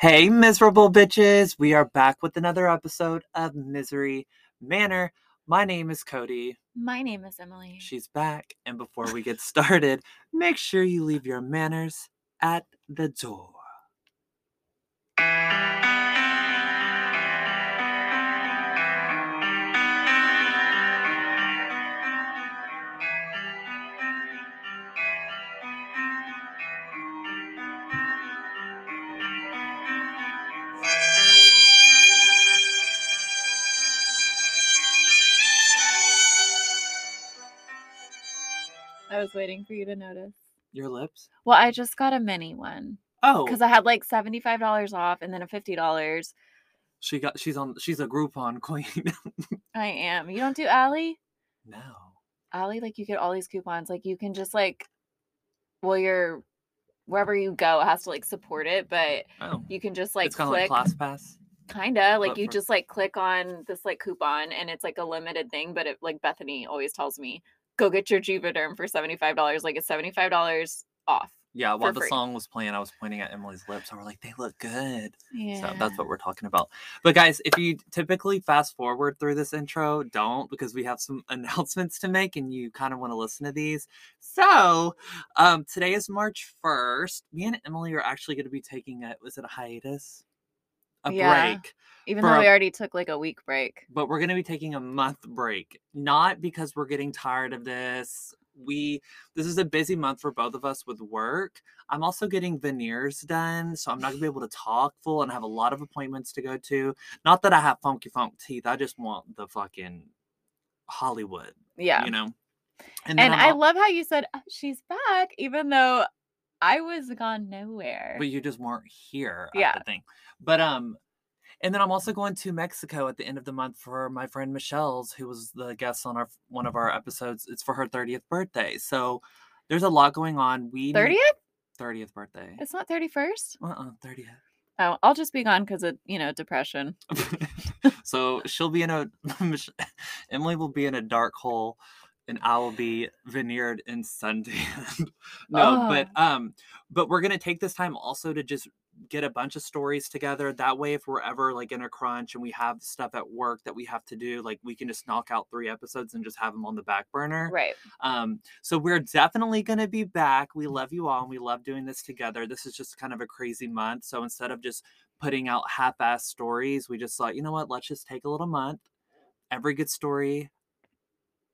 Hey, miserable bitches. We are back with another episode of Misery Manor. My name is Cody. My name is Emily. She's back. And before we get started, make sure you leave your manners at the door. I was waiting for you to notice. Your lips? Well, I just got a mini one Oh, because I had like seventy-five dollars off and then a fifty dollars. she got she's on she's a Groupon queen. I am. You don't do Ally? no. Ally, like you get all these coupons. Like you can just like, well, you're wherever you go has to like support it, but Oh. you can just like it's kind of like click. ClassPass. Kinda like but you for- just like click on this like coupon and it's like a limited thing, but it like Bethany always tells me, go get your Juvederm for seventy five dollars. Like it's seventy five dollars off. Yeah, while the free. song was playing, I was pointing at Emily's lips. and we're like, they look good. Yeah. So that's what we're talking about. But guys, if you typically fast forward through this intro, don't because we have some announcements to make and you kind of want to listen to these. So um today is March 1st. Me and Emily are actually going to be taking a was it a hiatus? A Yeah. break. Even though a- we already took like a week break. But we're going to be taking a month break. Not because we're getting tired of this. We this is a busy month for both of us with work. I'm also getting veneers done, so I'm not gonna be able to talk full and have a lot of appointments to go to. Not that I have funky funk teeth. I just want the fucking Hollywood, Yeah. you know. and I'm I al- love how you said "Uh, she's back, even though I was gone nowhere. but you just weren't here. at Yeah. the thing. But um, and then I'm also going to Mexico at the end of the month for my friend Michelle's, who was the guest on our one of our episodes. It's for her 30th birthday. So there's a lot going on. We need- 30th? 30th birthday. It's not 31st? Uh-uh, 30th. Oh, I'll just be gone because of, you know, depression. so she'll be in a Emily will be in a dark hole and I will be veneered in suntan. no, but um but we're to take this time also to just get a bunch of stories together that way if we're ever like in a crunch and we have stuff at work that we have to do like we can just knock out 3 episodes and just have them on the back burner. Right. Um, so we're definitely to be back. We love you all and we love doing this together. This is just kind of a crazy month. So instead of just putting out half ass stories, we just thought, you know what, let's just take a little month. Every good story,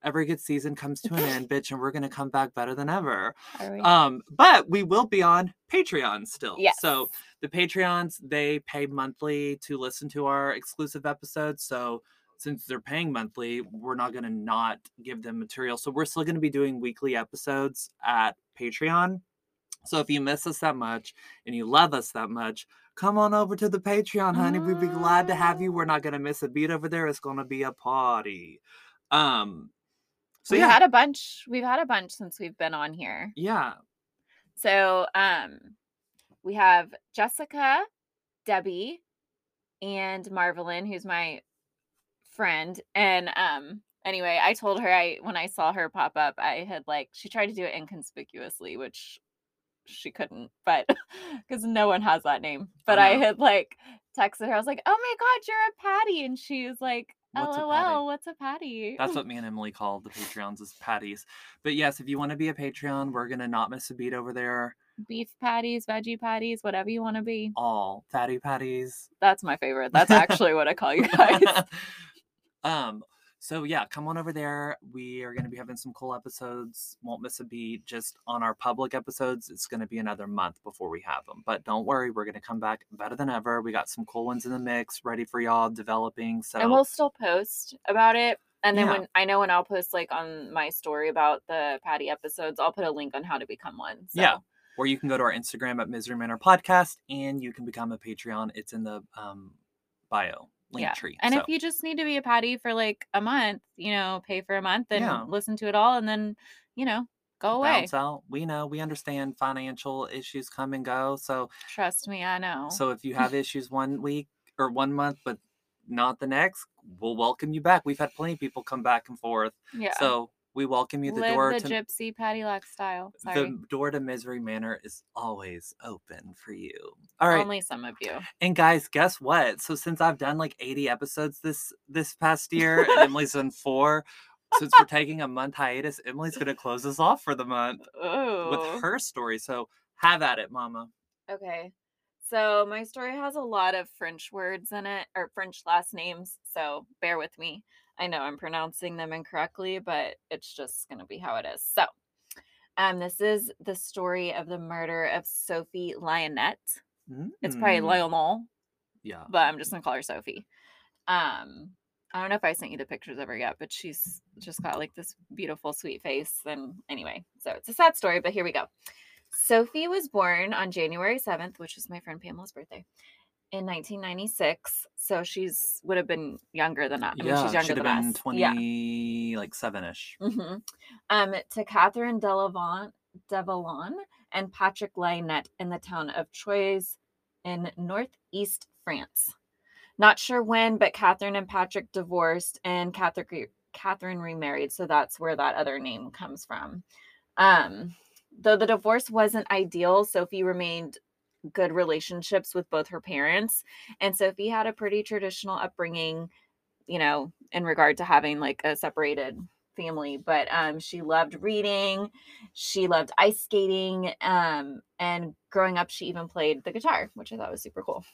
every good season comes to an end, bitch, and we're going to come back better than ever. Um, but we will be on Patreon still. yes. So the Patreons, they pay monthly to listen to our exclusive episodes. So since they're paying monthly, we're not going to not give them material. So we're still going to be doing weekly episodes at Patreon. So if you miss us that much and you love us that much, come on over to the Patreon, honey. We'd be glad to have you. We're not going to miss a beat over there. It's going to be a party. Um so we've yeah. had a bunch. We've had a bunch since we've been on here. yeah. So um we have Jessica, Debbie, and Marvelyn, who's my friend. And um anyway, I told her I when I saw her pop up, I had like she tried to do it inconspicuously, which she couldn't, but because no one has that name. But I had like texted her, I was like, Oh my god, you're a patty. And she was like, What's a patty? what's a patty? That's what me and Emily call the Patreons is patties. But yes, if you want to be a Patreon, we're gonna not miss a beat over there. beef patties, veggie patties, whatever you want to be. All fatty patties. That's my favorite. That's actually what I call you guys. um. So yeah, come on over there. We are gonna be having some cool episodes. Won't miss a beat. Just on our public episodes, it's gonna be another month before we have them. But don't worry, we're gonna come back better than ever. We got some cool ones in the mix, ready for y'all, developing. So and we'll still post about it. And then Yeah. when I know when I'll post like on my story about the Patty episodes, I'll put a link on how to become one. So. Yeah. or you can go to our Instagram at Misery Manor Podcast and you can become a Patreon. It's in the um, bio link Yeah. tree. And so, if you just need to be a patty for like a month, you know, pay for a month and Yeah. listen to it all and then, you know, go away. bounce out, we know we understand financial issues come and go. So Trust me, I know. so if you have issues one week or one month, but not the next, we'll welcome you back. We've had plenty of people come back and forth. yeah. So We welcome you. The Live door the to gypsy Patty Lock style. Sorry. the door to Misery Manor is always open for you. All right. Only some of you. And guys, guess what? So since I've done like 80 episodes this this past year and Emily's done four, since we're taking a month hiatus, Emily's gonna close us off for the month Oh. with her story. So have at it, mama. Okay. So my story has a lot of French words in it or French last names, so bear with me. I know I'm pronouncing them incorrectly, but it's just going to be how it is. So, um this is the story of the murder of Sophie Lionette. It's probably Mm, Lionel, Yeah. but I'm just going to call her Sophie. Um I don't know if I sent you the pictures of her yet, but she's just got like this beautiful sweet face and anyway, so it's a sad story, but here we go. Sophie was born on January 7th, which is my friend Pamela's birthday, in 1996. So she's would have been younger than us. I mean, yeah, she's younger than been us. 20 Yeah. like seven-ish. hmm Um, to Catherine Delavant, Devalon and Patrick Lynette in the town of Troyes in northeast France. Not sure when, but Catherine and Patrick divorced and Catherine, Catherine remarried. So that's where that other name comes from. Um, though the divorce wasn't ideal, Sophie remained good relationships with both her parents. And Sophie had a pretty traditional upbringing, you know, in regard to having like a separated family. But um, she loved reading, she loved ice skating, um, and growing up, she even played the guitar, which I thought was super cool.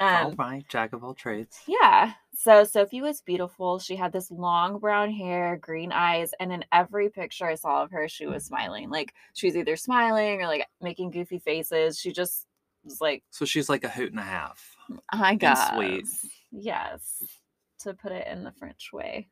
Um, all right, jack of all trades. yeah. So Sophie was beautiful. She had this long brown hair, green eyes, and in every picture I saw of her, she was smiling. Like she was either smiling or like making goofy faces. She just was like, So she's like a hoot and a half. I got sweet. Yes, to put it in the French way.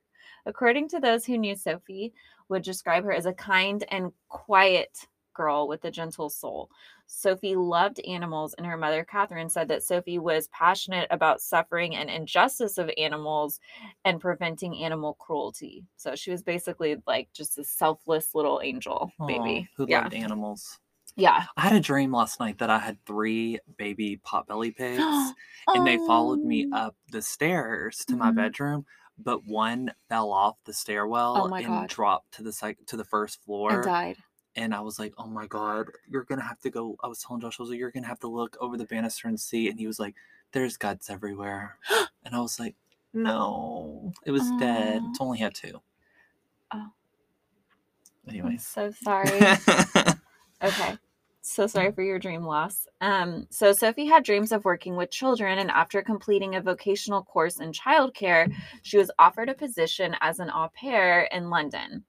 According to those who knew Sophie, would describe her as a kind and quiet girl with a gentle soul. Sophie loved animals, and her mother, Catherine, said that Sophie was passionate about suffering and injustice of animals and preventing animal cruelty. So she was basically like just a selfless little angel Aw, baby. who yeah. loved animals. Yeah. I had a dream last night that I had three baby potbelly pigs and they followed me Oh. up the stairs to my Mhm. bedroom, but one fell off the stairwell Oh and God. dropped to the sec- to the first floor. and died. and I was like, "Oh my god, you're gonna have to go." I was telling Josh, I was like, "You're gonna have to look over the banister and see," and he was like, "There's guts everywhere," and I was like, "No, it was dead. It's only had two. Oh. I'm so sorry. Okay. So sorry for your dream loss. Um, so Sophie had dreams of working with children, and after completing a vocational course in childcare, she was offered a position as an au pair in London.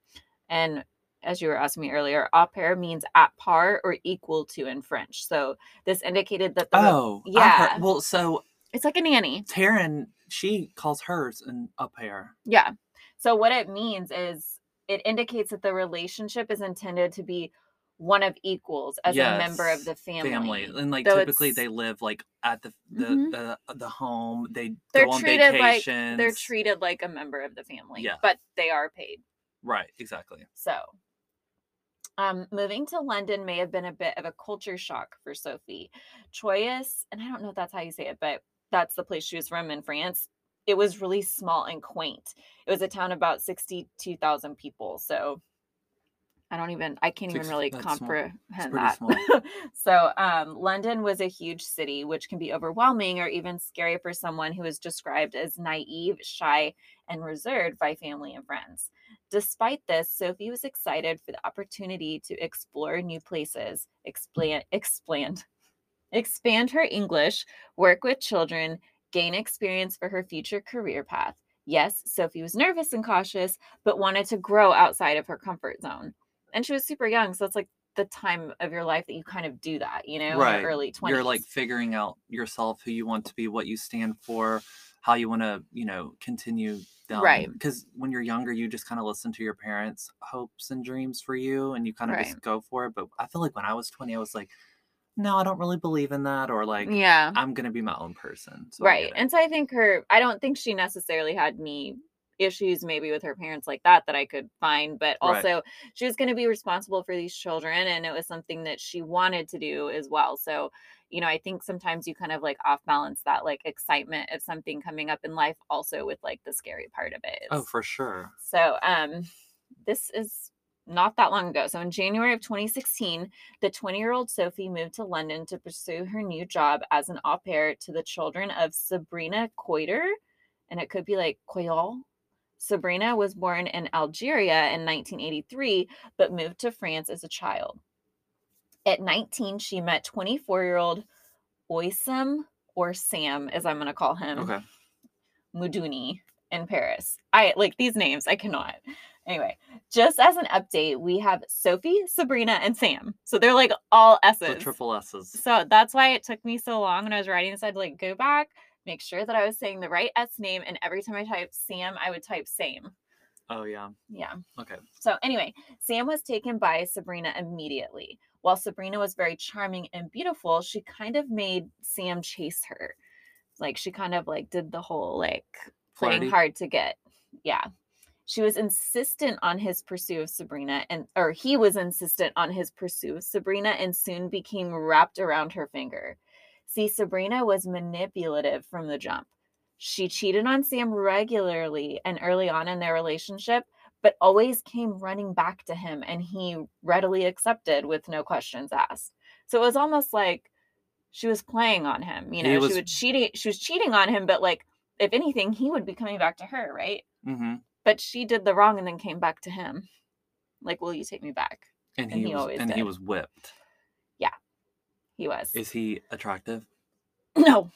And as you were asking me earlier, au pair means at par or equal to in French. So this indicated that the oh, yeah. heard- well, so it's like a nanny. Taryn, she calls hers an up pair. Yeah. So what it means is it indicates that the relationship is intended to be one of equals as a member of the family. family and like typically they live like at the the Mhm. the, the home they They're go on treated like- They're treated like a member of the family, Yeah. but they are paid. right exactly So, um, moving to London may have been a bit of a culture shock for Sophie. Troyes, and I don't know if that's how you say it, but that's the place she was from in France. It was really small and quaint. It was a town about 62,000 people. So, I don't even, I can't even really comprehend that. so, um, London was a huge city, which can be overwhelming or even scary for someone who is described as naive, shy, and reserved by family and friends. Despite this, Sophie was excited for the opportunity to explore new places, expand, expand, expand her English, work with children, gain experience for her future career path. Yes, Sophie was nervous and cautious, but wanted to grow outside of her comfort zone. And she was super young, so it's like the time of your life that you kind of do that, you know, Right. early 20s. you're like figuring out yourself who you want to be what you stand for how you want to you know continue down Right. because when you're younger you just kind of listen to your parents hopes and dreams for you and you kind of Right. just go for it but i feel like when i was 20 i was like no i don't really believe in that or like yeah. i'm gonna be my own person so right and so i think her i don't think she necessarily had any issues maybe with her parents like that that i could find but Right. also she was going to be responsible for these children and it was something that she wanted to do as well so you know i think sometimes you kind of like off balance that like excitement of something coming up in life also with like the scary part of it oh for sure so um this is not that long ago. So in January of 2016, the 20 year old Sophie moved to London to pursue her new job as an au pair to the children of Sabrina Coiter. And it could be like Coyol. Sabrina was born in Algeria in 1983, but moved to France as a child. At 19, she met 24 year old Oisem, or Sam, as I'm going to call him, Okay. Muduni in Paris. I like these names, I cannot. Anyway, just as an update, we have Sophie, Sabrina, and Sam. So they're like all The S's. triple S's. So that's why it took me so long when I was writing this. I'd like go back, make sure that I was saying the right S name, and every time I typed Sam, I would type same. Oh yeah. Yeah. Okay. So anyway, Sam was taken by Sabrina immediately. While Sabrina was very charming and beautiful, she kind of made Sam chase her. Like she kind of like did the whole like playing Flirty. hard to get. Yeah. She was insistent on his pursuit of Sabrina and or he was insistent on his pursuit of Sabrina and soon became wrapped around her finger. See, Sabrina was manipulative from the jump. She cheated on Sam regularly and early on in their relationship, but always came running back to him and he readily accepted with no questions asked. So it was almost like she was playing on him. You know, was- she was cheating she was cheating on him, but like if anything, he would be coming back to her, right? Mm-hmm. But she did the wrong and then came back to him. Like, will you take me back? And And he, he was always and he was whipped. He was. Is he attractive? no,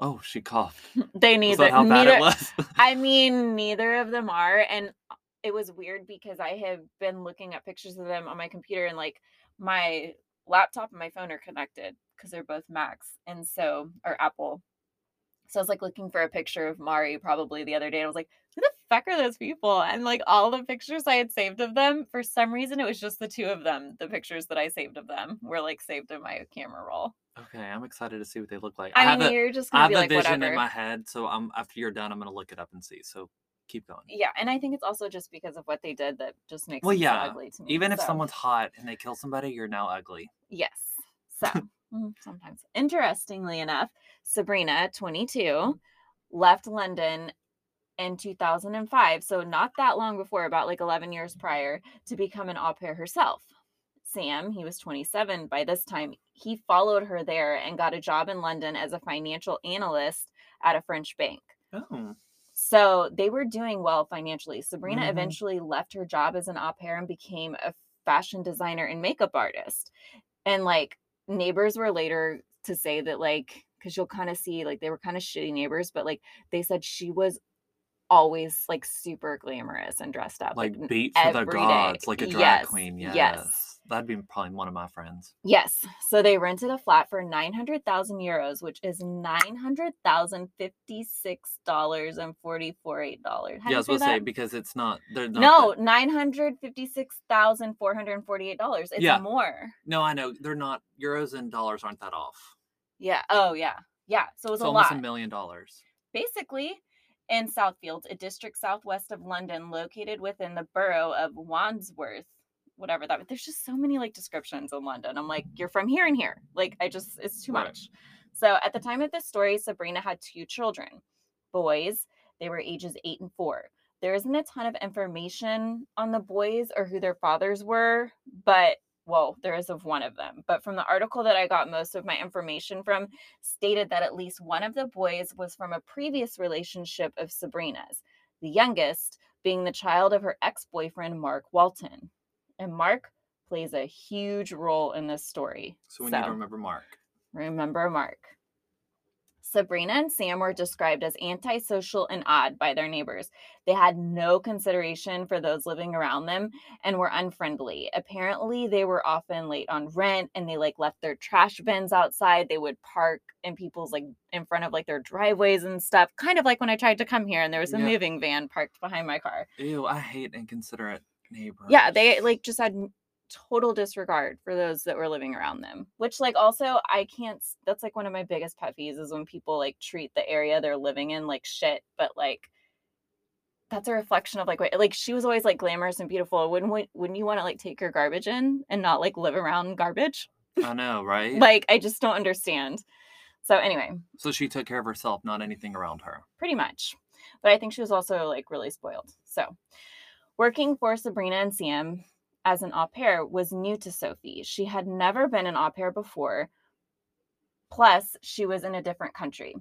Oh, she coughed. they neither. how bad neither it was? I mean, neither of them are. And it was weird because I have been looking at pictures of them on my computer and like my laptop and my phone are connected because they're both Macs. And so, or Apple. So I was like looking for a picture of Mari probably the other day. And I was like, who the fuck are those people? And like all the pictures I had saved of them, for some reason, it was just the two of them. The pictures that I saved of them were like saved in my camera roll. okay, I'm excited to see what they look like. I, have mean, a, you're just I gonna have be a like, vision whatever. in my head, so I'm after you're done, I'm gonna look it up and see. So keep going. Yeah, and I think it's also just because of what they did that just makes Well, yeah, so ugly to me. Even if so, someone's hot and they kill somebody, you're now ugly. yes, so mm, sometimes. Interestingly enough, Sabrina, 22, left London in 2005, so not that long before, about like 11 years prior, to become an au pair herself. Sam, he was 27 by this time, he followed her there and got a job in London as a financial analyst at a French bank. Oh, So they were doing well financially. Sabrina Mhm. eventually left her job as an au pair and became a fashion designer and makeup artist. And like neighbors were later to say that, like, because you'll kind of see, like, they were kind of shitty neighbors, but like they said she was always like super glamorous and dressed up. like n- beat for the every day. gods, like a drag Yes, queen. yes. Yes. That'd be probably one of my friends. Yes. So they rented a flat for 900,000 euros, which is $900,056 and 44 $8. How do yeah, I was gonna say because it's not. They're not No, that- nine hundred fifty-six thousand four hundred forty-eight dollars. It's Yeah. more. no, I know they're not. Euros and dollars aren't that off. Yeah. Oh, yeah. Yeah. So it was It's a almost lot. a million dollars. Basically, in Southfields, a district southwest of London, located within the borough of Wandsworth, whatever that. But There's just so many like descriptions in London. I'm like, you're from here and here. Like, I just, it's too Right. much. So at the time of this story, Sabrina had two children, boys. They were ages eight and four. There isn't a ton of information on the boys or who their fathers were, but well, there is of one of them. But from the article that I got most of my information from, stated that at least one of the boys was from a previous relationship of Sabrina's, the youngest being the child of her ex boyfriend, Mark Walton. And Mark plays a huge role in this story. So we need to remember Mark. Remember Mark. Sabrina and Sam were described as antisocial and odd by their neighbors. They had no consideration for those living around them and were unfriendly. Apparently, they were often late on rent and they like left their trash bins outside. They would park in people's like in front of like their driveways and stuff. Kind of like when I tried to come here and there was a Yeah. moving van parked behind my car. Ew, I hate inconsiderate neighbors. Yeah, they like just had total disregard for those that were living around them. Which like also I can't that's like one of my biggest pet peeves is when people like treat the area they're living in like shit, but like that's a reflection of like what like she was always like glamorous and beautiful. Wouldn't wouldn't you want to like take your garbage in and not like live around garbage? I know, right? Like I just don't understand. So anyway, so she took care of herself, not anything around her. pretty much. But I think she was also like really spoiled. So Working for Sabrina and Sam as an au pair was new to Sophie. She had never been an au pair before. Plus, she was in a different country.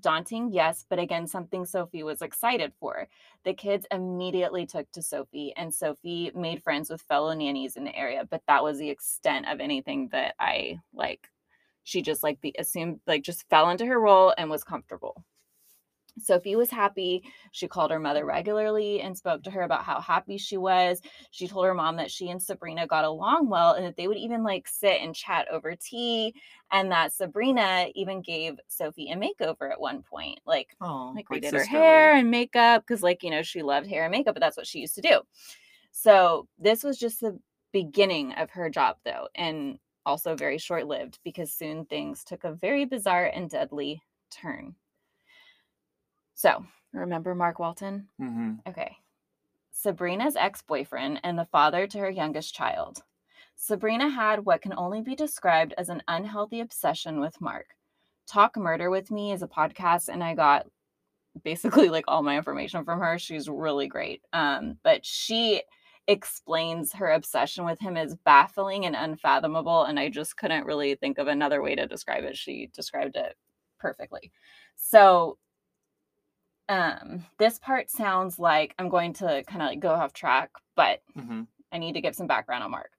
Daunting, yes, but again, something Sophie was excited for. The kids immediately took to Sophie, and Sophie made friends with fellow nannies in the area, but that was the extent of anything that I like. She just like the assumed, like, just fell into her role and was comfortable. Sophie was happy. She called her mother regularly and spoke to her about how happy she was. She told her mom that she and Sabrina got along well and that they would even like sit and chat over tea and that Sabrina even gave Sophie a makeover at one point. Like Oh, like redid her hair and makeup because like you know she loved hair and makeup but that's what she used to do so this was just the beginning of her job though and also very short-lived because soon things took a very bizarre and deadly turn so remember mark walton hmm okay sabrina's ex-boyfriend and the father to her youngest child sabrina had what can only be described as an unhealthy obsession with mark talk murder with me is a podcast and i got basically like all my information from her. She's really great. Um, but she explains her obsession with him as baffling and unfathomable. And I just couldn't really think of another way to describe it. She described it perfectly. So um this part sounds like I'm going to kind of like go off track, but hmm I need to give some background on Mark.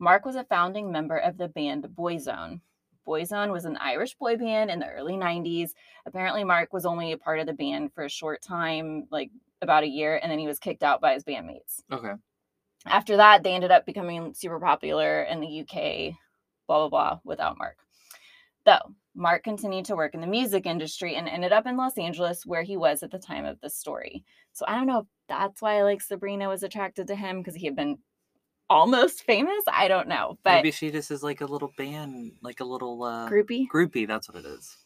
Mark was a founding member of the band Boyzone. Boyzone was an Irish boy band in the early 90s. Apparently, Mark was only a part of the band for a short time, like about a year, and then he was kicked out by his bandmates. Okay. After that, they ended up becoming super popular in the UK, blah, blah, blah, without Mark. Though, Mark continued to work in the music industry and ended up in Los Angeles, where he was at the time of the story. So I don't know if that's why like Sabrina was attracted to him because he had been almost famous. I don't know, but Maybe she just is like a little band, like a little uh, groupie. groupie. That's what it is.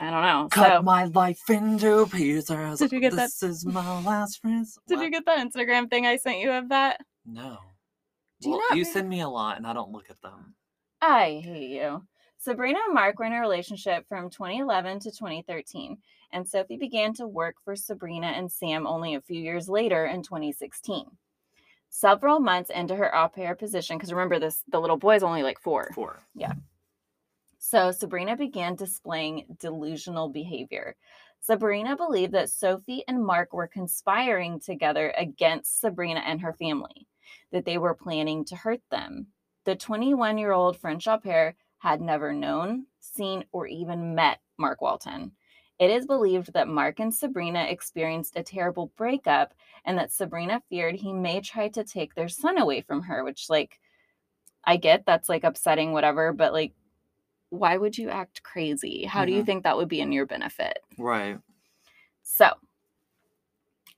I don't know. Cut so my life into pieces. Did you get that? this is my last friends. did you get that Instagram thing I sent you of that? No. Do you well, not you send me a lot, and I don't look at them. I hate you. Sabrina and Mark were in a relationship from 2011 to 2013, and Sophie began to work for Sabrina and Sam only a few years later in 2016. Several months into her au pair position, because remember this, the little boy is only like four. Four. Yeah. So Sabrina began displaying delusional behavior. Sabrina believed that Sophie and Mark were conspiring together against Sabrina and her family, that they were planning to hurt them. The 21 year old French au pair had never known, seen, or even met Mark Walton. It is believed that Mark and Sabrina experienced a terrible breakup and that Sabrina feared he may try to take their son away from her, which, like, I get that's like upsetting, whatever, but like, why would you act crazy? How do you Mhm. think that would be in your benefit? Right. So,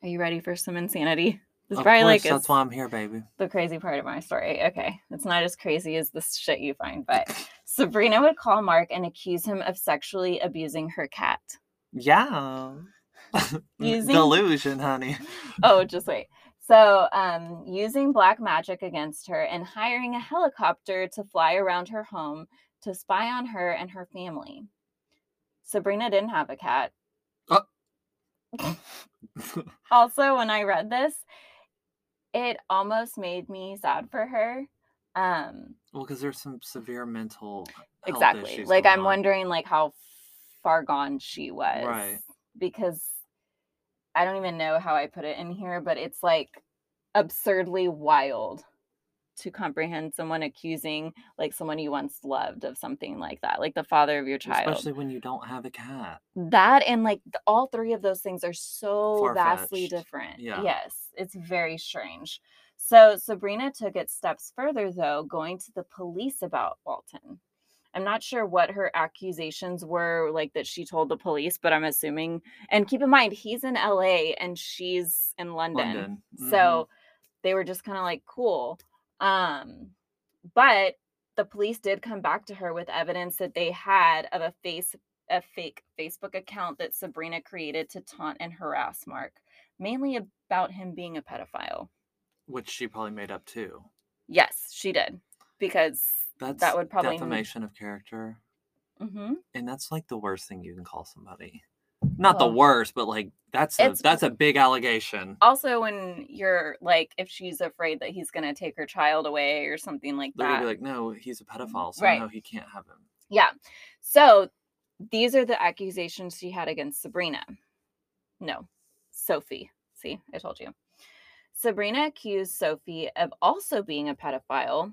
are you ready for some insanity? This is of probably course, like that's why I'm here, baby. the crazy part of my story. Okay, it's not as crazy as the shit you find, but Sabrina would call Mark and accuse him of sexually abusing her cat. Yeah. Using- Delusion, honey. oh, just wait. So, um, using black magic against her and hiring a helicopter to fly around her home to spy on her and her family. Sabrina didn't have a cat. Also, when I read this, it almost made me sad for her. Um, well, because there's some severe mental. exactly. Like I'm on. wondering like how far gone she was. Right. Because I don't even know how I put it in here, but it's like absurdly wild to comprehend someone accusing like someone you once loved of something like that, like the father of your child. Especially when you don't have a cat. that and like th- all three of those things are so vastly Far-fetched. different. Yeah. Yes, it's very strange. So Sabrina took it steps further though, going to the police about Walton. I'm not sure what her accusations were like that she told the police, but I'm assuming and keep in mind he's in LA and she's in London. London. Mhm. So they were just kind of like cool. Um but the police did come back to her with evidence that they had of a face a fake Facebook account that Sabrina created to taunt and harass Mark, mainly about him being a pedophile. which she probably made up too. Yes, she did. Because That's that would probably- defamation of character, Mhm. and that's like the worst thing you can call somebody. Not the worst, but like that's a that's a big allegation. Also, when you're like, if she's afraid that he's gonna take her child away or something like They're that. be like, no, he's a mm-hmm. pedophile, so Right. no, he can't have him. Yeah. So these are the accusations she had against Sabrina. No, Sophie. See, I told you. Sabrina accused Sophie of also being a pedophile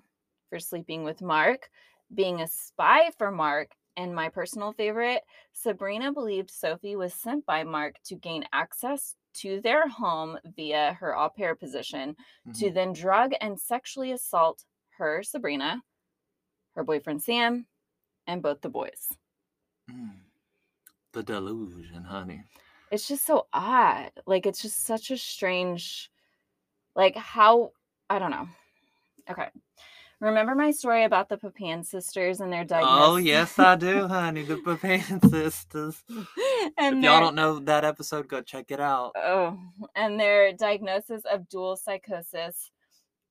for sleeping with Mark, being a spy for Mark, and my personal favorite, Sabrina believed Sophie was sent by Mark to gain access to their home via her au pair position to Mhm. then drug and sexually assault her, Sabrina, her boyfriend Sam, and both the boys. Mm. The delusion, honey. It's just so odd. Like it's just such a strange like how I don't know. Okay. Remember my story about the Papin sisters and their oh, diagnosis? Oh yes, I do, honey. The Papin sisters. and if y'all don't know that episode, go check it out. Oh, and their diagnosis of dual psychosis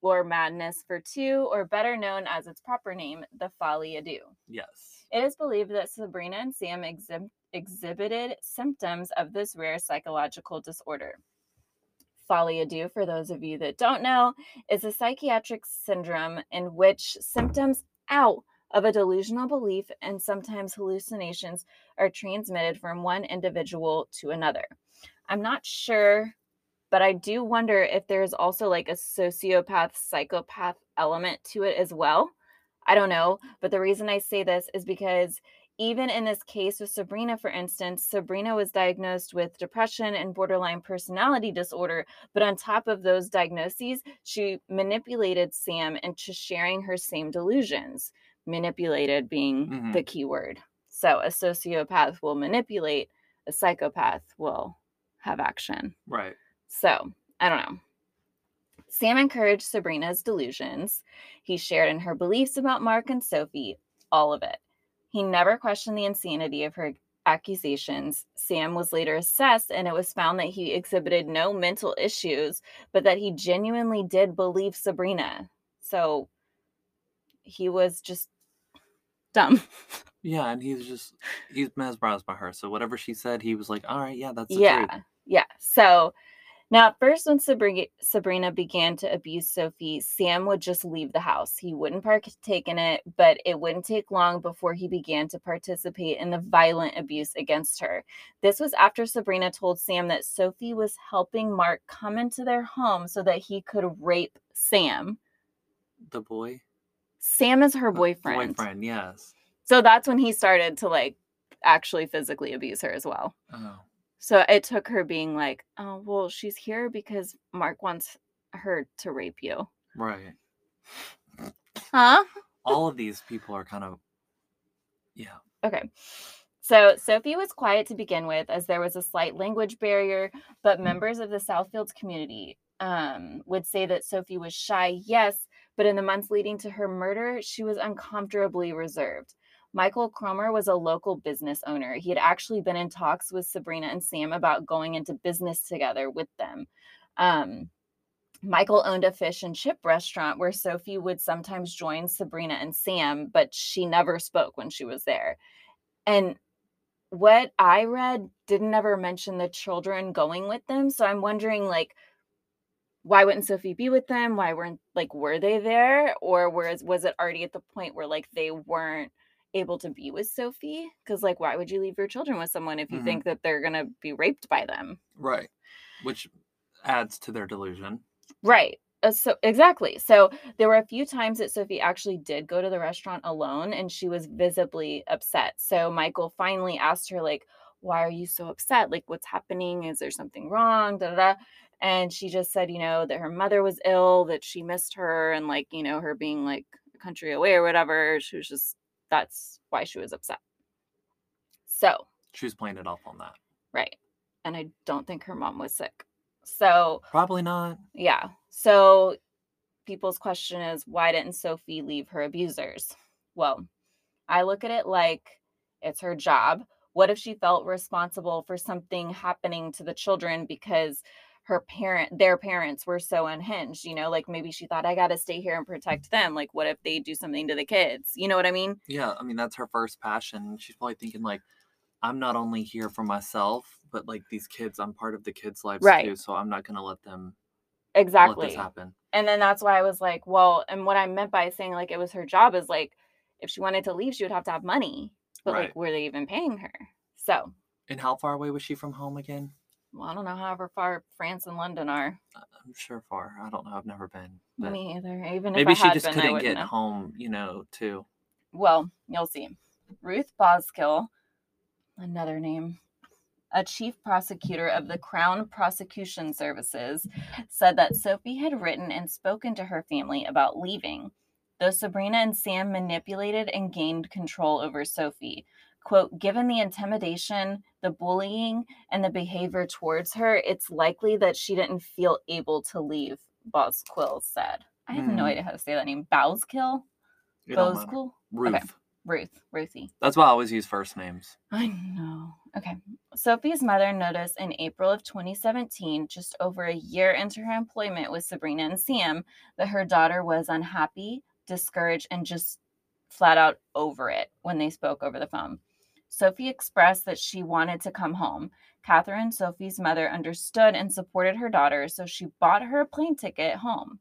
or madness for two, or better known as its proper name, the folie à. Yes. It is believed that Sabrina and Sam exhib- exhibited symptoms of this rare psychological disorder. À deux, for those of you that don't know, is a psychiatric syndrome in which symptoms out of a delusional belief and sometimes hallucinations are transmitted from one individual to another. I'm not sure, but I do wonder if there's also like a sociopath psychopath element to it as well. I don't know, but the reason I say this is because even in this case with Sabrina, for instance, Sabrina was diagnosed with depression and borderline personality disorder. But on top of those diagnoses, she manipulated Sam into sharing her same delusions. Manipulated being Mhm. the key word. So a sociopath will manipulate, a psychopath will have action. Right. So, I don't know. Sam encouraged Sabrina's delusions. He shared in her beliefs about Mark and Sophie, all of it. He never questioned the insanity of her accusations. Sam was later assessed, and it was found that he exhibited no mental issues, but that he genuinely did believe Sabrina. So, he was just dumb. Yeah, and he's just he's mesmerized by her. So whatever she said, he was like, "All right, yeah, that's yeah truth." yeah so now at first when sabrina, began to abuse sophie sam would just leave the house. He wouldn't partake in it but it wouldn't take long before he began to participate in the violent abuse against her. This was after sabrina told sam that sophie was helping mark come into their home so that he could rape sam. The boy, sam is her boyfriend. boyfriend, yes. so that's when he started to like actually physically abuse her as well. Oh, So it took her being like, oh, well, she's here because Mark wants her to rape you. right. Huh? All of these people are kind of, yeah, Okay. So Sophie was quiet to begin with, as there was a slight language barrier, but members of the Southfields community um, would say that Sophie was shy, yes, but in the months leading to her murder, she was uncomfortably reserved. Michael Cromer was a local business owner. He had actually been in talks with Sabrina and Sam about going into business together with them. Um, Michael owned a fish and chip restaurant where Sophie would sometimes join Sabrina and Sam, but she never spoke when she was there. And what I read didn't ever mention the children going with them. So I'm wondering, like, why wouldn't Sophie be with them? Why weren't like were they there, or was was it already at the point where like they weren't able to be with Sophie? Because like, why would you leave your children with someone if you Mhm. think that they're gonna be raped by them? right. Which adds to their delusion. Right. Uh, so exactly. So there were a few times that Sophie actually did go to the restaurant alone and she was visibly upset. So Michael finally asked her like, "Why are you so upset? Like what's happening? Is there something wrong?" Da, da, da. And she just said, you know, that her mother was ill, that she missed her and like, you know, her being like a country away or whatever. She was just that's why she was upset. So, She was playing it off on that. right. And I don't think her mom was sick. So, Probably not. yeah. So people's question is why didn't Sophie leave her abusers? Well, I look at it like it's her job. What if she felt responsible for something happening to the children because her parent their parents were so unhinged, you know, like maybe she thought I got to stay here and protect them. Like what if they do something to the kids? You know what I mean? Yeah, I mean that's her first passion. She's probably thinking like, I'm not only here for myself, but like these kids, I'm part of the kids' lives Right. too. So I'm not gonna let them let exactly. this happen. And then that's why I was like, well, and what I meant by saying like it was her job is like if she wanted to leave, she would have to have money. But Right. like, were they even paying her? So, And how far away was she from home again? Well, I don't know however far France and London are. Uh, I'm sure far. I don't know. I've never been. Me either. Even maybe she just been, couldn't get know. home, you know, too. Well, you'll see. Ruth Boskill, another name, a chief prosecutor of the Crown Prosecution Services, said that Sophie had written and spoken to her family about leaving, though Sabrina and Sam manipulated and gained control over Sophie. Quote, given the intimidation, the bullying, and the behavior towards her, it's likely that she didn't feel able to leave, Bosquill said. I have no Hmm. idea how to say that name. Bowskill? It. Bosquill? Ruth. Okay. Ruth, Ruthie. That's why I always use first names. I know. Okay. Sophie's mother noticed in April of 2017, just over a year into her employment with Sabrina and Sam, that her daughter was unhappy, discouraged, and just flat out over it when they spoke over the phone. Sophie expressed that she wanted to come home. Catherine, Sophie's mother, understood and supported her daughter, so she bought her a plane ticket home.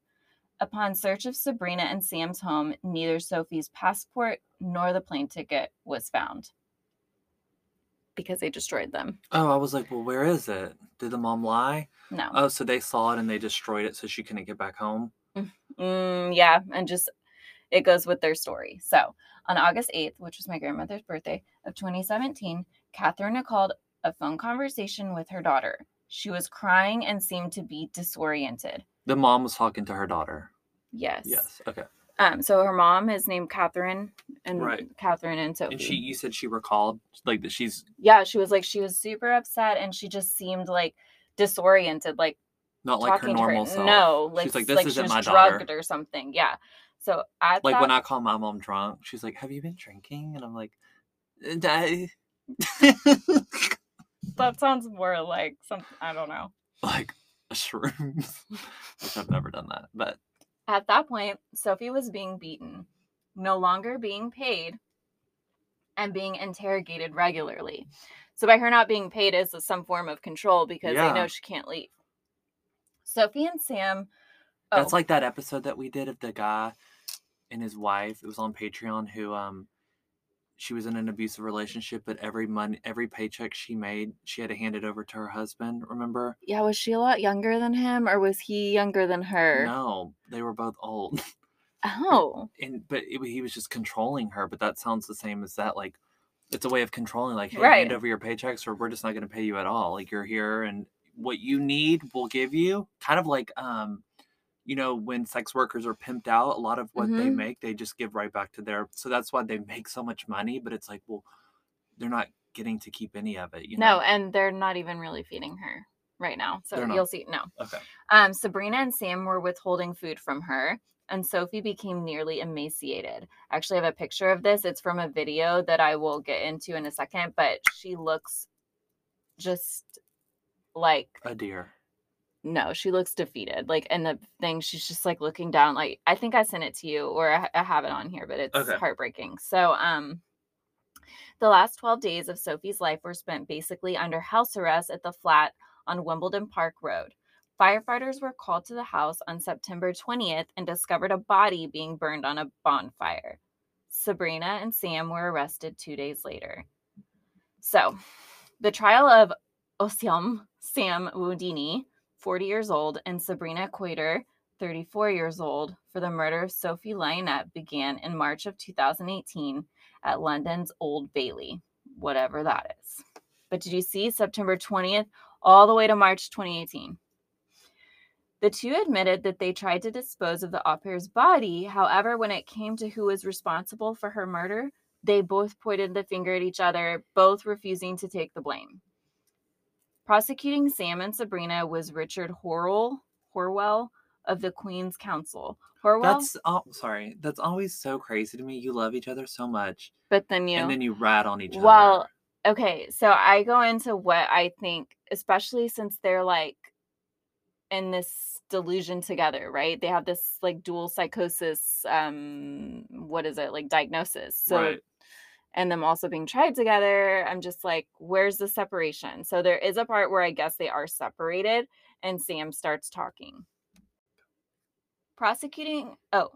Upon search of Sabrina and Sam's home, neither Sophie's passport nor the plane ticket was found because they destroyed them. Oh, I was like, well, where is it? Did the mom lie? No. Oh, so they saw it and they destroyed it so she couldn't get back home? Mm, yeah, and just it goes with their story. So, on August 8th, which was my grandmother's birthday of 2017, Catherine recalled a phone conversation with her daughter. She was crying and seemed to be disoriented. The mom was talking to her daughter. Yes. Yes. Okay. Um. So her mom is named Catherine, and Right. Catherine and Sophie. And she, you said she recalled like that she's yeah, she was like she was super upset, and she just seemed like disoriented, like not like her normal her. self. No, like she's like, this like isn't was my daughter. drugged or something. Yeah. So at Like that, when I call my mom drunk, she's like, "Have you been drinking?" And I'm like, "Uh, "I-" that sounds more like something I don't know. like shrooms. Which I've never done that, but At that point, Sophie was being beaten, no longer being paid, and being interrogated regularly. So by her not being paid is some form of control because they know she can't leave. Sophie and Sam. that's oh, like that episode that we did of the guy and his wife. It was on Patreon. Who um, she was in an abusive relationship, but every money, every paycheck she made, she had to hand it over to her husband. Remember? yeah, was she a lot younger than him, or was he younger than her? No, they were both old. Oh, and but it, he was just controlling her. But that sounds the same as that. Like it's a way of controlling. Like, hey, Right. hand over your paychecks, or we're just not going to pay you at all. Like you're here, and what you need, we'll give you. Kind of like um, you know, when sex workers are pimped out, a lot of what they Mhm. make, they just give right back to their. So that's why they make so much money. But it's like, well, they're not getting to keep any of it. You know? no, and they're not even really feeding her right now. So you'll see. No. Okay. Um, Sabrina and Sam were withholding food from her, and Sophie became nearly emaciated. Actually, I actually have a picture of this. It's from a video that I will get into in a second, but she looks just like A deer. No, she looks defeated. Like in the thing, she's just like looking down. Like I think I sent it to you, or I, I have it on here, but it's Okay. heartbreaking. So, um, the last twelve days of Sophie's life were spent basically under house arrest at the flat on Wimbledon Park Road. Firefighters were called to the house on September 20th and discovered a body being burned on a bonfire. Sabrina and Sam were arrested two days later. So, the trial of Osium Sam Woodini 40 years old, and Sabrina Quater, 34 years old, for the murder of Sophie Lionette began in March of 2018 at London's Old Bailey, whatever that is. But did you see September 20th all the way to March 2018? The two admitted that they tried to dispose of the au pair's body. However, when it came to who was responsible for her murder, they both pointed the finger at each other, both refusing to take the blame. Prosecuting Sam and Sabrina was Richard Horwell, Horwell of the Queen's Counsel. Horwell, That's oh, sorry. That's always so crazy to me. You love each other so much, but then you and then you rat on each Well, other. Well, okay, so I go into what I think, especially since they're like in this delusion together, right? They have this like dual psychosis, um, what is it, like diagnosis. So right. And them also being tried together, I'm just like, where's the separation? So there is a part where I guess they are separated, and Sam starts talking. Prosecuting, oh,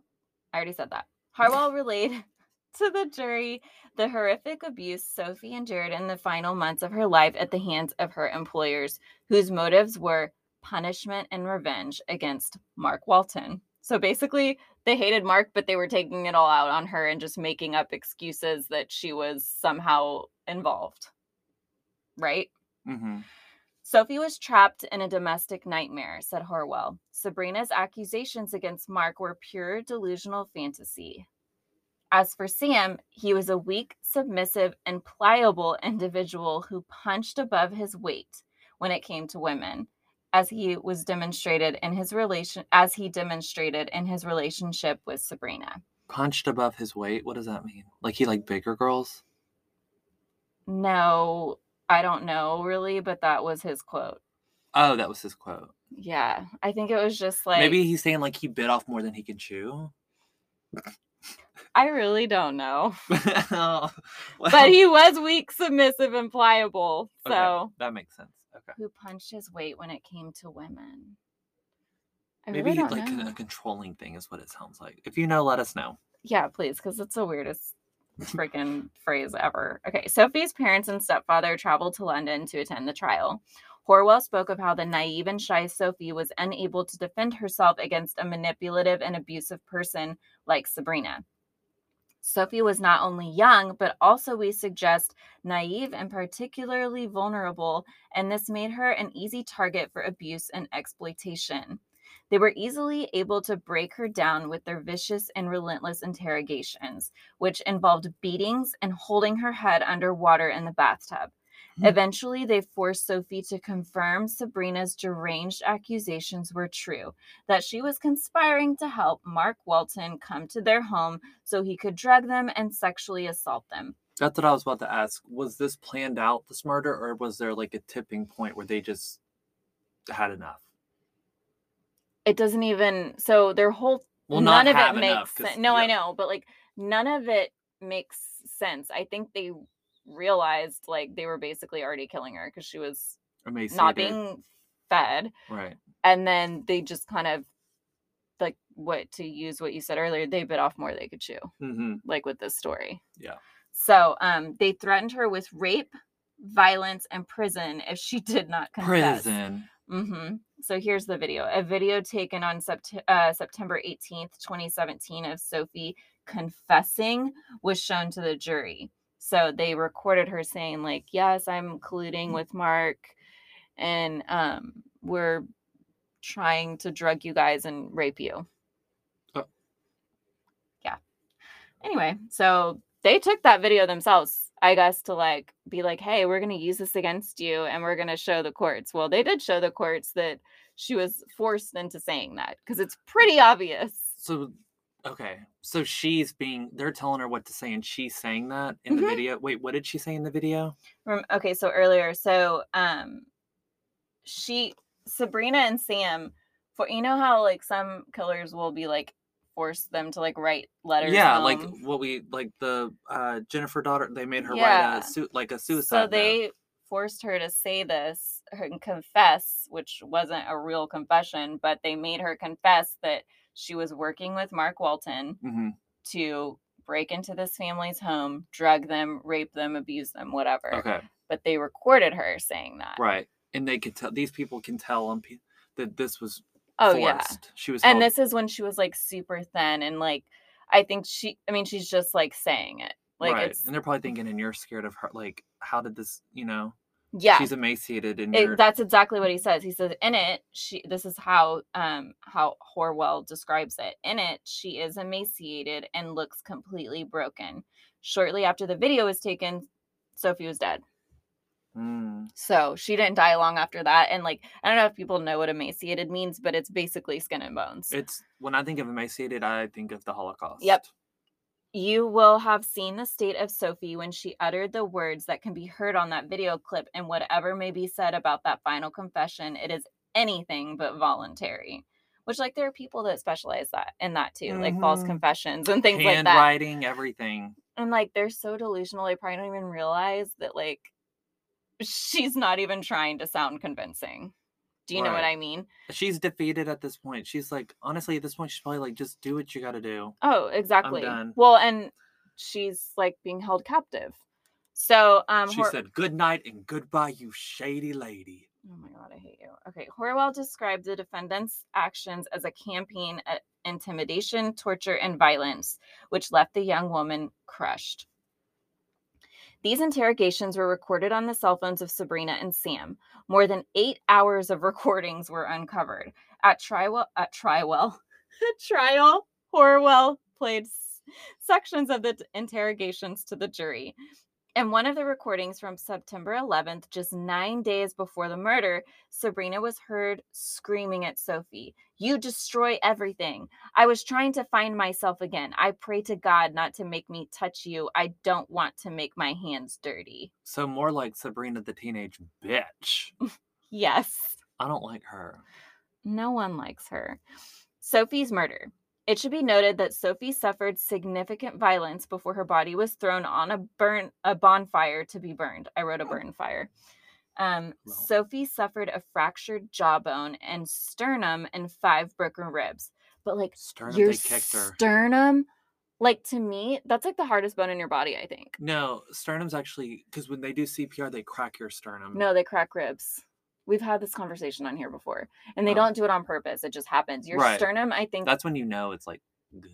I already said that. Harwell relayed to the jury the horrific abuse Sophie endured in the final months of her life at the hands of her employers, whose motives were punishment and revenge against Mark Walton. So basically, they hated Mark, but they were taking it all out on her and just making up excuses that she was somehow involved. Right? Mm-hmm. Sophie was trapped in a domestic nightmare, said Horwell. Sabrina's accusations against Mark were pure delusional fantasy. As for Sam, he was a weak, submissive, and pliable individual who punched above his weight when it came to women, as he was demonstrated in his relation as he demonstrated in his relationship with Sabrina. Punched above his weight. What does that mean? Like he like bigger girls? No, I don't know really, but that was his quote. Oh, that was his quote. Yeah, I think it was just like Maybe he's saying like he bit off more than he can chew. I really don't know. Oh, But he was weak, submissive, and pliable. So okay, that makes sense. Okay. who punched his weight when it came to women? I Maybe really like know. a controlling thing is what it sounds like. If you know, let us know. Yeah, please, because it's the weirdest freaking phrase ever. Okay, Sophie's parents and stepfather traveled to London to attend the trial. Horwell spoke of how the naive and shy Sophie was unable to defend herself against a manipulative and abusive person like Sabrina. Sophie was not only young, but also, we suggest, naive and particularly vulnerable, and this made her an easy target for abuse and exploitation. They were easily able to break her down with their vicious and relentless interrogations, which involved beatings and holding her head underwater in the bathtub. Hmm. Eventually, they forced Sophie to confirm Sabrina's deranged accusations were true, that she was conspiring to help Mark Walton come to their home so he could drug them and sexually assault them. That's what I was about to ask. Was this planned out, this murder, or was there like a tipping point where they just had enough? It doesn't even so their whole Well, none of it makes sense. No, I know, but like none of it makes sense. I think they realized like they were basically already killing her because she was Emaciated. not being fed. right. And then they just kind of like what to use what you said earlier, they bit off more they could chew, Mm-hmm. like with this story. Yeah. So um they threatened her with rape, violence, and prison if she did not confess. Prison. Mm-hmm. So here's the video. A video taken on Sept- uh, September 18th, 2017, of Sophie confessing was shown to the jury. So they recorded her saying, like, yes, I'm colluding with Mark and um, we're trying to drug you guys and rape you. Oh. Yeah. Anyway, so they took that video themselves, I guess, to like be like, hey, we're going to use this against you and we're going to show the courts. Well, they did show the courts that she was forced into saying that because it's pretty obvious. So, okay. So she's being, they're telling her what to say, and she's saying that in the Mhm. video. Wait, what did she say in the video? Rem- okay, so earlier, so um, she Sabrina and Sam, for you know how like some killers will be like force them to like write letters. yeah, like home? what we, like the uh Jennifer daughter, they made her write Yeah. a suit, like a suicide. so note. they forced her to say this her- and confess, which wasn't a real confession, but they made her confess that she was working with Mark Walton Mhm. to break into this family's home, drug them, rape them, abuse them, whatever. Okay. But they recorded her saying that. Right. And they could tell, these people can tell that this was Oh forced. yeah. She was And held- this is when she was like super thin and like I think she I mean she's just like saying it. Like right. it's and they're probably thinking, and you're scared of her. Like, how did this, you know, yeah. she's emaciated and It- that's exactly what he says. He says in it, she this is how um how Horwell describes it. In it, she is emaciated and looks completely broken. Shortly after the video was taken, Sophie was dead. Mm, So she didn't die long after that. And like I don't know if people know what emaciated means, but it's basically skin and bones. it's when I think of emaciated, I think of the Holocaust. Yep. You will have seen the state of Sophie when she uttered the words that can be heard on that video clip, and whatever may be said about that final confession, it is anything but voluntary. Which, like, there are people that specialize that in that too, like false Mhm. confessions and things like that. Handwriting, everything. And like they're so delusional, they probably don't even realize that like she's not even trying to sound convincing. Do you know what I mean? She's defeated at this point. She's like, honestly, at this point, she's probably like, just do what you got to do. Oh, exactly. Well, and she's like being held captive. So, um, She Hor- said, "Good night and goodbye, you shady lady." oh my god, I hate you. Okay, Horwell described the defendant's actions as a campaign at intimidation, torture, and violence, which left the young woman crushed. These interrogations were recorded on the cell phones of Sabrina and Sam. More than eight hours of recordings were uncovered. At trial, at trial, trial, Horwell played sections of the interrogations to the jury. In one of the recordings from September 11th, just nine days before the murder, Sabrina was heard screaming at Sophie, You destroy everything. I was trying to find myself again. I pray to God not to make me touch you. I don't want to make my hands dirty. So more like Sabrina the teenage bitch. Yes. I don't like her. No one likes her. Sophie's murder. It should be noted that Sophie suffered significant violence before her body was thrown on a burn a bonfire to be burned. I wrote a burn fire. Um. Sophie suffered a fractured jawbone and sternum and five broken ribs. But like Sternum, your they kicked her. sternum, like to me, that's like the hardest bone in your body. I think. No, sternum's actually because when they do CPR, they crack your sternum. No, they crack ribs. We've had this conversation on here before, and they Oh. don't do it on purpose. It just happens. Your Right. sternum, I think, that's when you know it's like good.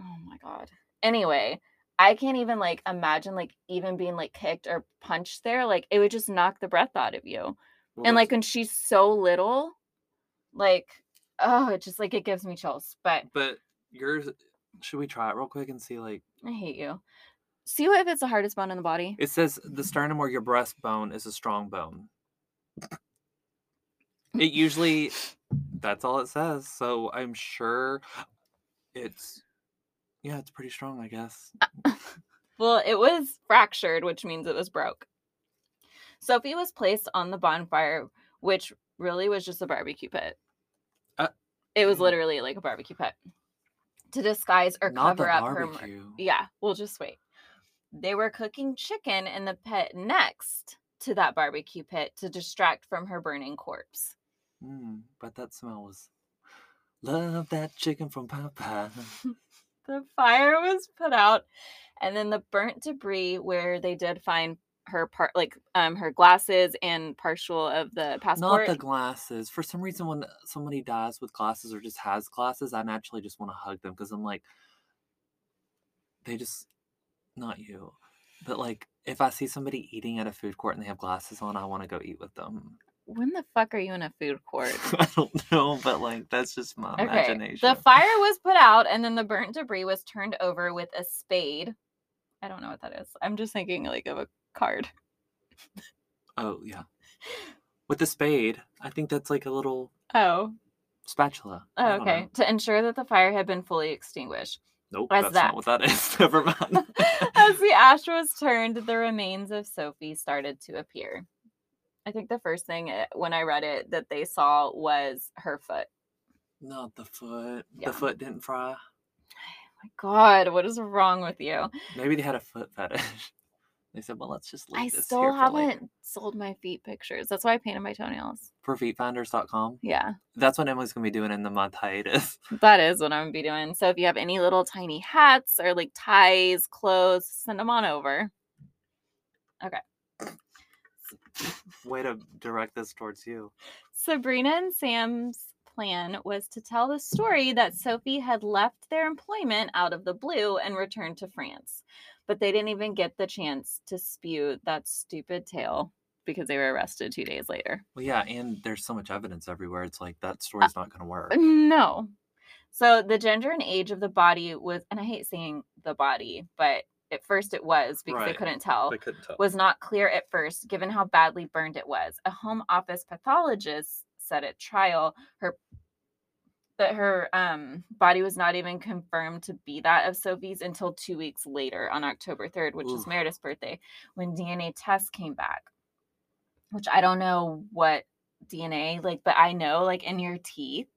Oh my god. Anyway, I can't even like imagine like even being like kicked or punched there. Like it would just knock the breath out of you. Well, and like when she's so little, like oh, it just like it gives me chills. But but yours. Should we try it real quick and see? Like I hate you. See what if it's the hardest bone in the body? it says, the sternum or your breastbone is a strong bone. It usually, that's all it says. So I'm sure it's, yeah, it's pretty strong. I guess. Well, it was fractured, which means it was broke. Sophie was placed on the bonfire, which really was just a barbecue pit. Uh, it was mm. literally like a barbecue pit to disguise or cover up her. mur- Yeah, we'll just wait. They were cooking chicken in the pit next to that barbecue pit to distract from her burning corpse. Mm, but that smell was. Love that chicken from Papa. The fire was put out, and then the burnt debris where they did find her part, like um her glasses and partial of the passport. Not the glasses. For some reason, when somebody dies with glasses or just has glasses, I naturally just want to hug them because I'm like, they just, not you, but like, if I see somebody eating at a food court and they have glasses on, I want to go eat with them. when the fuck are you in a food court? I don't know, but like, that's just my Okay. imagination. The fire was put out, and then the burnt debris was turned over with a spade. I don't know what that is. I'm just thinking like of a card. oh, yeah. With the spade, I think that's like a little Oh, spatula. Oh okay. To ensure that the fire had been fully extinguished. Nope, What's that's that? not what that is. Never mind. As the ash was turned, the remains of Sophie started to appear. I think the first thing uh, when I read it that they saw was her foot. Not the foot. Yeah. The foot didn't fry. My God, what is wrong with you? Maybe they had a foot fetish. They said, "Well, let's just leave I this still here for later." haven't sold my feet pictures. That's why I painted my toenails. for feetfinders.com. Yeah, That's what Emily's gonna be doing in the month hiatus. that is what I'm gonna be doing. So if you have any little tiny hats or like ties, clothes, send them on over. Okay. Way to direct this towards you. Sabrina and Sam's plan was to tell the story that Sophie had left their employment out of the blue and returned to France. But they didn't even get the chance to spew that stupid tale because they were arrested two days later. Well, yeah, and there's so much evidence everywhere. It's like Uh, that story's not gonna work. No. So the gender and age of the body was, and I hate saying the body, but at first it was because they couldn't tell. I couldn't tell. was not clear at first, given how badly burned it was. A home office pathologist said at trial her that her um, body was not even confirmed to be that of Sophie's until two weeks later on October 3rd, which Oof. Meredith's birthday, when DNA tests came back. Which I don't know what DNA, like, but I know, like, in your teeth,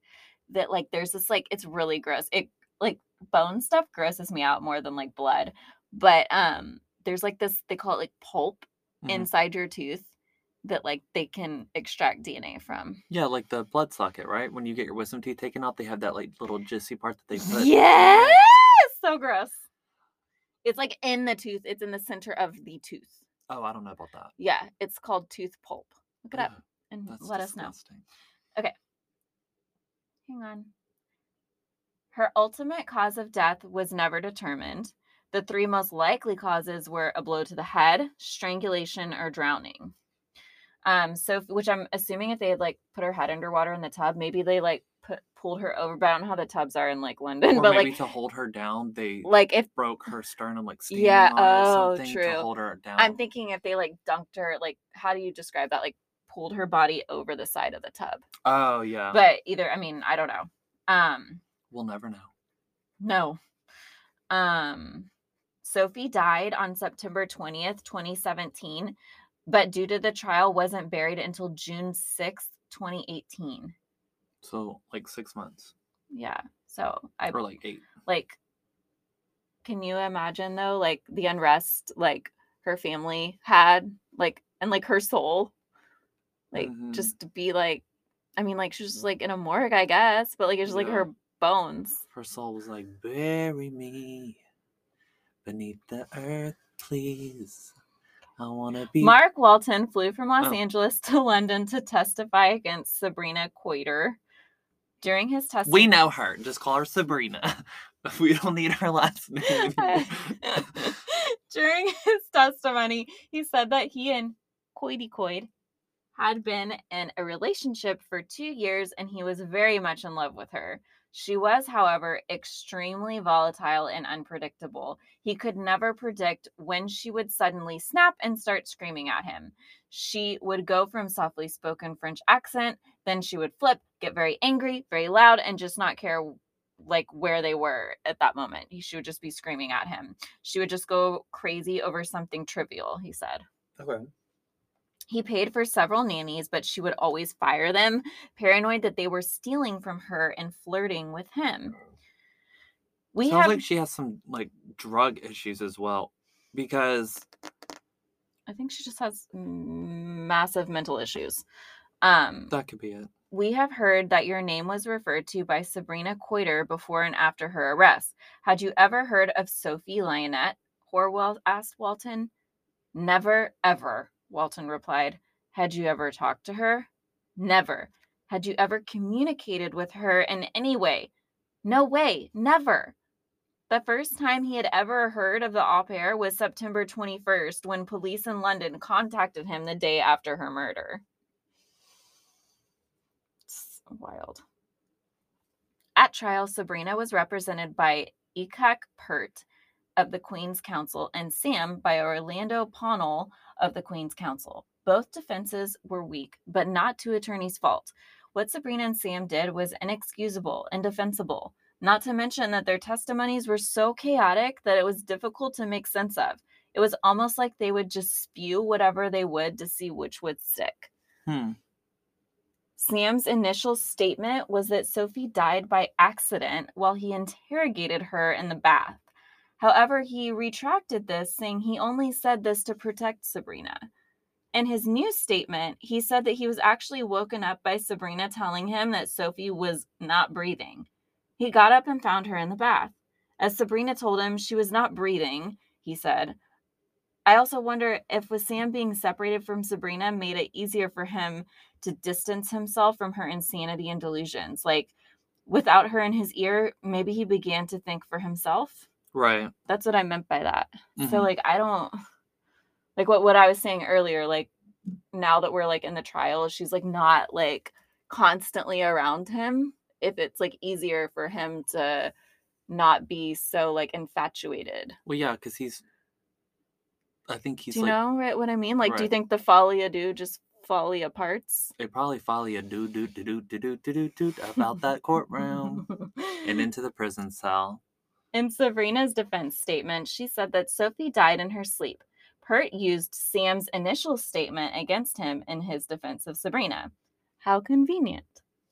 that, like, there's this, like, it's really gross. It, like, bone stuff grosses me out more than, like, blood But um there's like this they call it like pulp Mhm. inside your tooth that like they can extract DNA from. Yeah, like the blood socket, right? When you get your wisdom teeth taken out, they have that like little jissy part that they put. Yes, so gross. It's like in the tooth. It's in the center of the tooth. Oh, I don't know about that. Yeah, it's called tooth pulp. Look it up and let us know. Okay. Hang on. Her ultimate cause of death was never determined. The three most likely causes were a blow to the head, strangulation, or drowning. Um, so if- which I'm assuming if they had like put her head underwater in the tub, maybe they like put pulled her over. But I don't know how the tubs are in like London. Or but maybe like to hold her down, they like if broke her sternum like Yeah, on it or oh, true. to hold her down. I'm thinking if they like dunked her, like how do you describe that? Like pulled her body over the side of the tub. oh yeah, But either I mean, I don't know. Um we'll never know. No. Um, Sophie died on September 20th, 2017, but due to the trial wasn't buried until June 6th, 2018. So like six months Yeah. So I or like eight. like can you imagine though like the unrest like her family had like and like her soul like Mhm. just to be like I mean like she's just like in a morgue I guess but like it's just like her bones Her soul was like, bury me beneath the earth, please. I wanna be. Mark Walton flew from Los Oh. Angeles to London to testify against Sabrina Kouider. During his testimony, we know her. Just call her Sabrina. we don't need her last name. During his testimony, he said that he and Coity Coid had been in a relationship for two years and he was very much in love with her. She was, however, extremely volatile and unpredictable. He could never predict when she would suddenly snap and start screaming at him. She would go from softly spoken French accent, then she would flip, get very angry, very loud, and just not care like where they were at that moment. She would just be screaming at him. She would just go crazy over something trivial, he said. okay. He paid for several nannies, but she would always fire them, paranoid that they were stealing from her and flirting with him. We Sounds have, like she has some like drug issues as well, because I think she just has massive mental issues. Um, that could be it. we have heard that your name was referred to by Sabrina Kouider before and after her arrest. Had you ever heard of Sophie Lionette? Horwell asked Walton. Never, ever, Walton replied. Had you ever talked to her? Never. Had you ever communicated with her in any way? No way, never. The first time he had ever heard of the au pair was September 21st when police in London contacted him the day after her murder. It's wild. At trial, Sabrina was represented by Icah Peart of the Queen's Counsel and Sam by Orlando Pownall of the Queen's Counsel. Both defenses were weak, but not to attorney's fault. What Sabrina and Sam did was inexcusable and defensible, not to mention that their testimonies were so chaotic that it was difficult to make sense of. It was almost like they would just spew whatever they would to see which would stick. Hmm. Sam's initial statement was that Sophie died by accident while he interrogated her in the bath. However, he retracted this, saying he only said this to protect Sabrina. In his new statement, he said that he was actually woken up by Sabrina telling him that Sophie was not breathing. He got up and found her in the bath. As Sabrina told him she was not breathing, he said, I also wonder if with Sam being separated from Sabrina made it easier for him to distance himself from her insanity and delusions. Like without her in his ear, maybe he began to think for himself. Right. That's what I meant by that. So Mhm. like I don't like what what I was saying earlier, like now that we're like in the trial, she's like not like constantly around him. If it's like easier for him to not be so like infatuated. Well, yeah, because he's. I think he's do you like know right what I mean? Like do you think the folie à deux just folly aparts? they probably do do do do do do do do do about that courtroom and into the prison cell. In Sabrina's defense statement, she said that Sophie died in her sleep. Peart used Sam's initial statement against him in his defense of Sabrina. How convenient.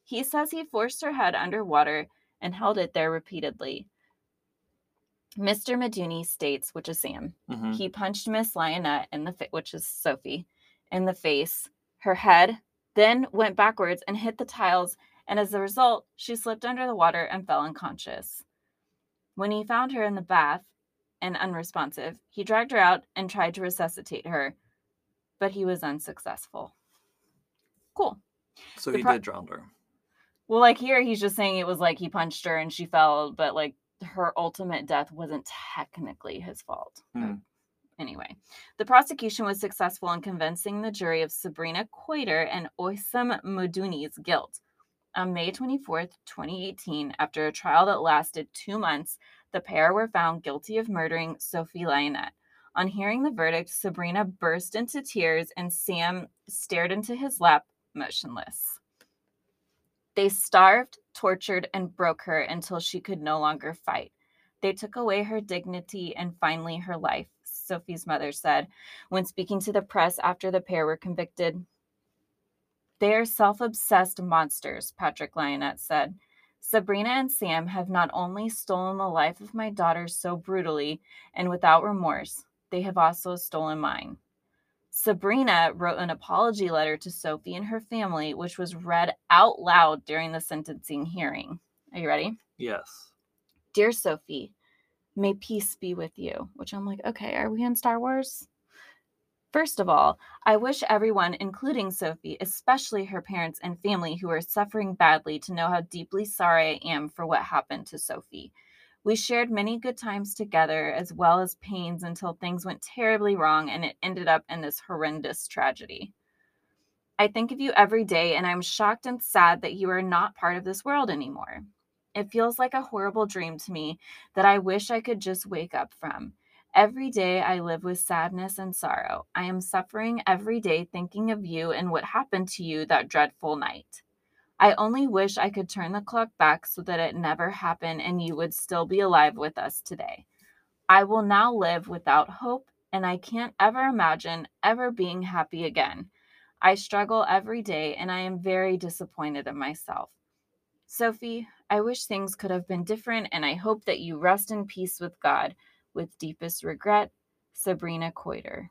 He says he forced her head underwater and held it there repeatedly. Mr. Medouni states, which is Sam, Mhm. he punched Miss Lionette in the fa- which is Sophie, in the face, her head, then went backwards and hit the tiles, and as a result, she slipped under the water and fell unconscious. When he found her in the bath and unresponsive, he dragged her out and tried to resuscitate her, but he was unsuccessful. Cool. So The he pro- did drown her. Well, like here, he's just saying it was like he punched her and she fell, but like her ultimate death wasn't technically his fault. Hmm. Anyway, the prosecution was successful in convincing the jury of Sabrina Kouider and Ouissem Medouni's guilt. On May 24, 2018, after a trial that lasted two months, the pair were found guilty of murdering Sophie Lionette. On hearing the verdict, Sabrina burst into tears and Sam stared into his lap, motionless. They starved, tortured, and broke her until she could no longer fight. They took away her dignity and finally her life, Sophie's mother said when speaking to the press after the pair were convicted. They are self obsessed monsters, Patrick Lionette said. Sabrina and Sam have not only stolen the life of my daughter so brutally and without remorse, they have also stolen mine. Sabrina wrote an apology letter to Sophie and her family, which was read out loud during the sentencing hearing. Are you ready? Yes. Dear Sophie, may peace be with you. Which I'm like, okay, are we in Star Wars? First of all, I wish everyone, including Sophie, especially her parents and family who are suffering badly, to know how deeply sorry I am for what happened to Sophie. We shared many good times together as well as pains until things went terribly wrong and it ended up in this horrendous tragedy. I think of you every day and I'm shocked and sad that you are not part of this world anymore. It feels like a horrible dream to me that I wish I could just wake up from. Every day I live with sadness and sorrow. I am suffering every day thinking of you and what happened to you that dreadful night. I only wish I could turn the clock back so that it never happened and you would still be alive with us today. I will now live without hope and I can't ever imagine ever being happy again. I struggle every day and I am very disappointed in myself. Sophie, I wish things could have been different and I hope that you rest in peace with God. With deepest regret, Sabrina Kouider.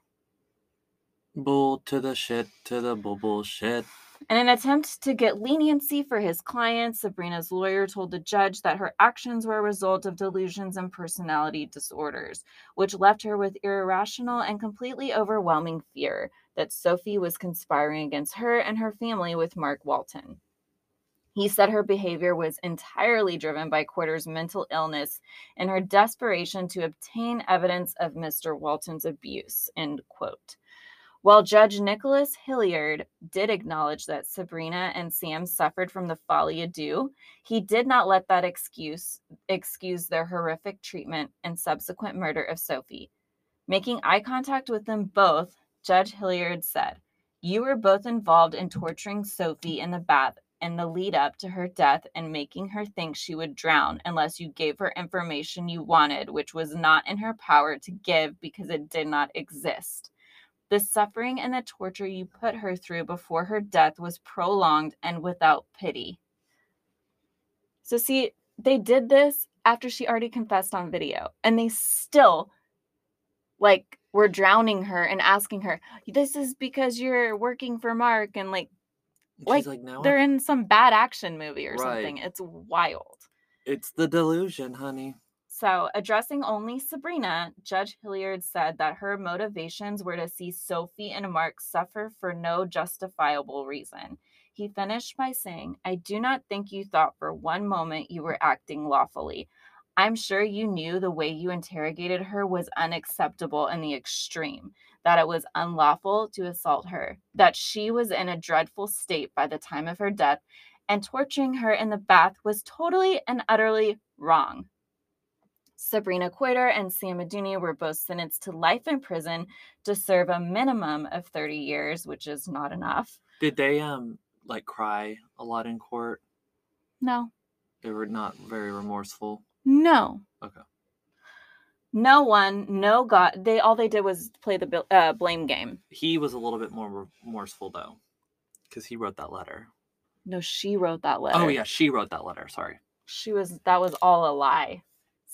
Bull to the shit to the bull bullshit. In an attempt to get leniency for his client, Sabrina's lawyer told the judge that her actions were a result of delusions and personality disorders, which left her with irrational and completely overwhelming fear that Sophie was conspiring against her and her family with Mark Walton. He said her behavior was entirely driven by Kouider's mental illness and her desperation to obtain evidence of Mr. Walton's abuse. End quote. While Judge Nicholas Hilliard did acknowledge that Sabrina and Sam suffered from the folly deux, he did not let that excuse excuse their horrific treatment and subsequent murder of Sophie. Making eye contact with them both, Judge Hilliard said, You were both involved in torturing Sophie in the bath in the lead up to her death and making her think she would drown unless you gave her information you wanted, which was not in her power to give because it did not exist. The suffering and the torture you put her through before her death was prolonged and without pity. So, see, they did this after she already confessed on video, and they still, like, were drowning her and asking her, This is because you're working for Mark, and like, And Like, like, now they're I- in some bad action movie or Right. something. It's wild. it's the delusion, honey. So, addressing only Sabrina, Judge Hilliard said that her motivations were to see Sophie and Mark suffer for no justifiable reason. He finished by saying, I do not think you thought for one moment you were acting lawfully. I'm sure you knew the way you interrogated her was unacceptable in the extreme, that it was unlawful to assault her, that she was in a dreadful state by the time of her death, and torturing her in the bath was totally and utterly wrong. Sabrina Kouider and Sam Aduni were both sentenced to life in prison to serve a minimum of 30 years, which is not enough. Did they um like cry a lot in court? No, They were not very remorseful. no. Okay. No one, no God. They all they did was play the uh, blame game. He was a little bit more remorseful though, because he wrote that letter. No, she wrote that letter. Oh yeah, she wrote that letter. Sorry. she was that was all a lie.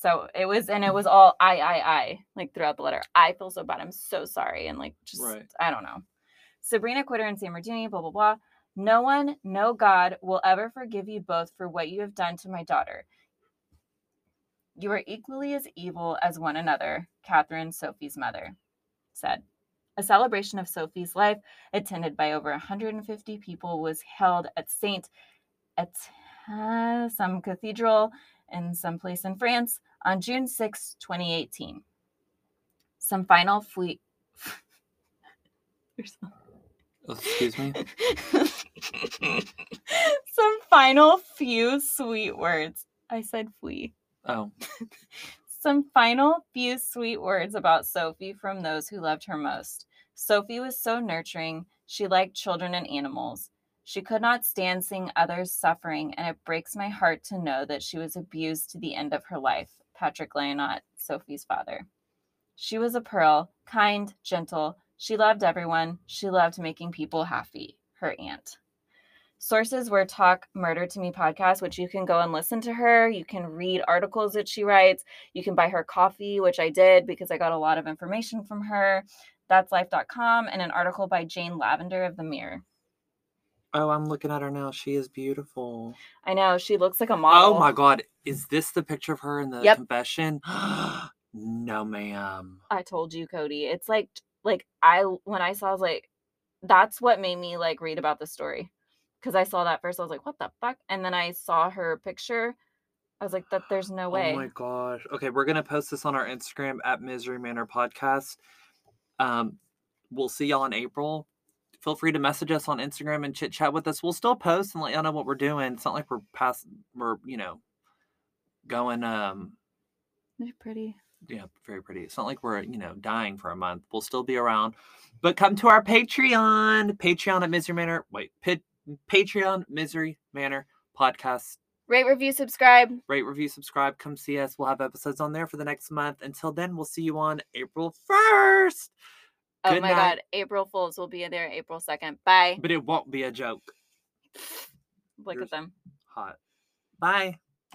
So it was, and it was all I, I, I, like throughout the letter. I feel so bad. I'm so sorry. And like, just, Right. I don't know. Sabrina Quitter and Sam Martini, blah, blah, blah. No one, no God will ever forgive you both for what you have done to my daughter. You are equally as evil as one another, Catherine, Sophie's mother, said. A celebration of Sophie's life, attended by over 150 people, was held at Saint at uh, some cathedral in some place in France on June 6, 2018. Some final fleet. Excuse me. some final few sweet words. I said flee. Oh, Some final few sweet words about Sophie from those who loved her most. Sophie was so nurturing. She liked children and animals. She could not stand seeing others suffering, and it breaks my heart to know that she was abused to the end of her life. Patrick Leonot, Sophie's father. She was a pearl, kind, gentle. She loved everyone. She loved making people happy. Her aunt. Sources were Talk Murder to Me podcast, which you can go and listen to her. You can read articles that she writes. You can buy her coffee, which I did because I got a lot of information from her. That's life.com and an article by Jane Lavender of The Mirror. oh, I'm looking at her now. She is beautiful. I know she looks like a oh model. Oh my god, is this the picture of her in the Yep. confession? no, ma'am. I told you, Cody. It's like like I when I saw I was like, that's what made me like read about the story. Cause I saw that first, I was like, what the fuck? And then I saw her picture. I was like, that there's no way. Oh my gosh. Okay, we're gonna post this on our Instagram at Misery Manor Podcast. Um, we'll see y'all in April. Feel free to message us on Instagram and chit chat with us. We'll still post and let y'all know what we're doing. It's not like we're past we're, you know, going um They're pretty. yeah, very pretty. It's not like we're, you know, dying for a month. We'll still be around. But come to our Patreon. Patreon at Misery Manor. Wait, Pit, Patreon Misery Manor podcast. Rate, review, subscribe. Rate, review, subscribe. Come see us. We'll have episodes on there for the next month. Until then, we'll see you on April 1st. Oh Good my night. god, April Fools will be there April 2nd. Bye. But it won't be a joke. Look You're at them. Hot. Bye.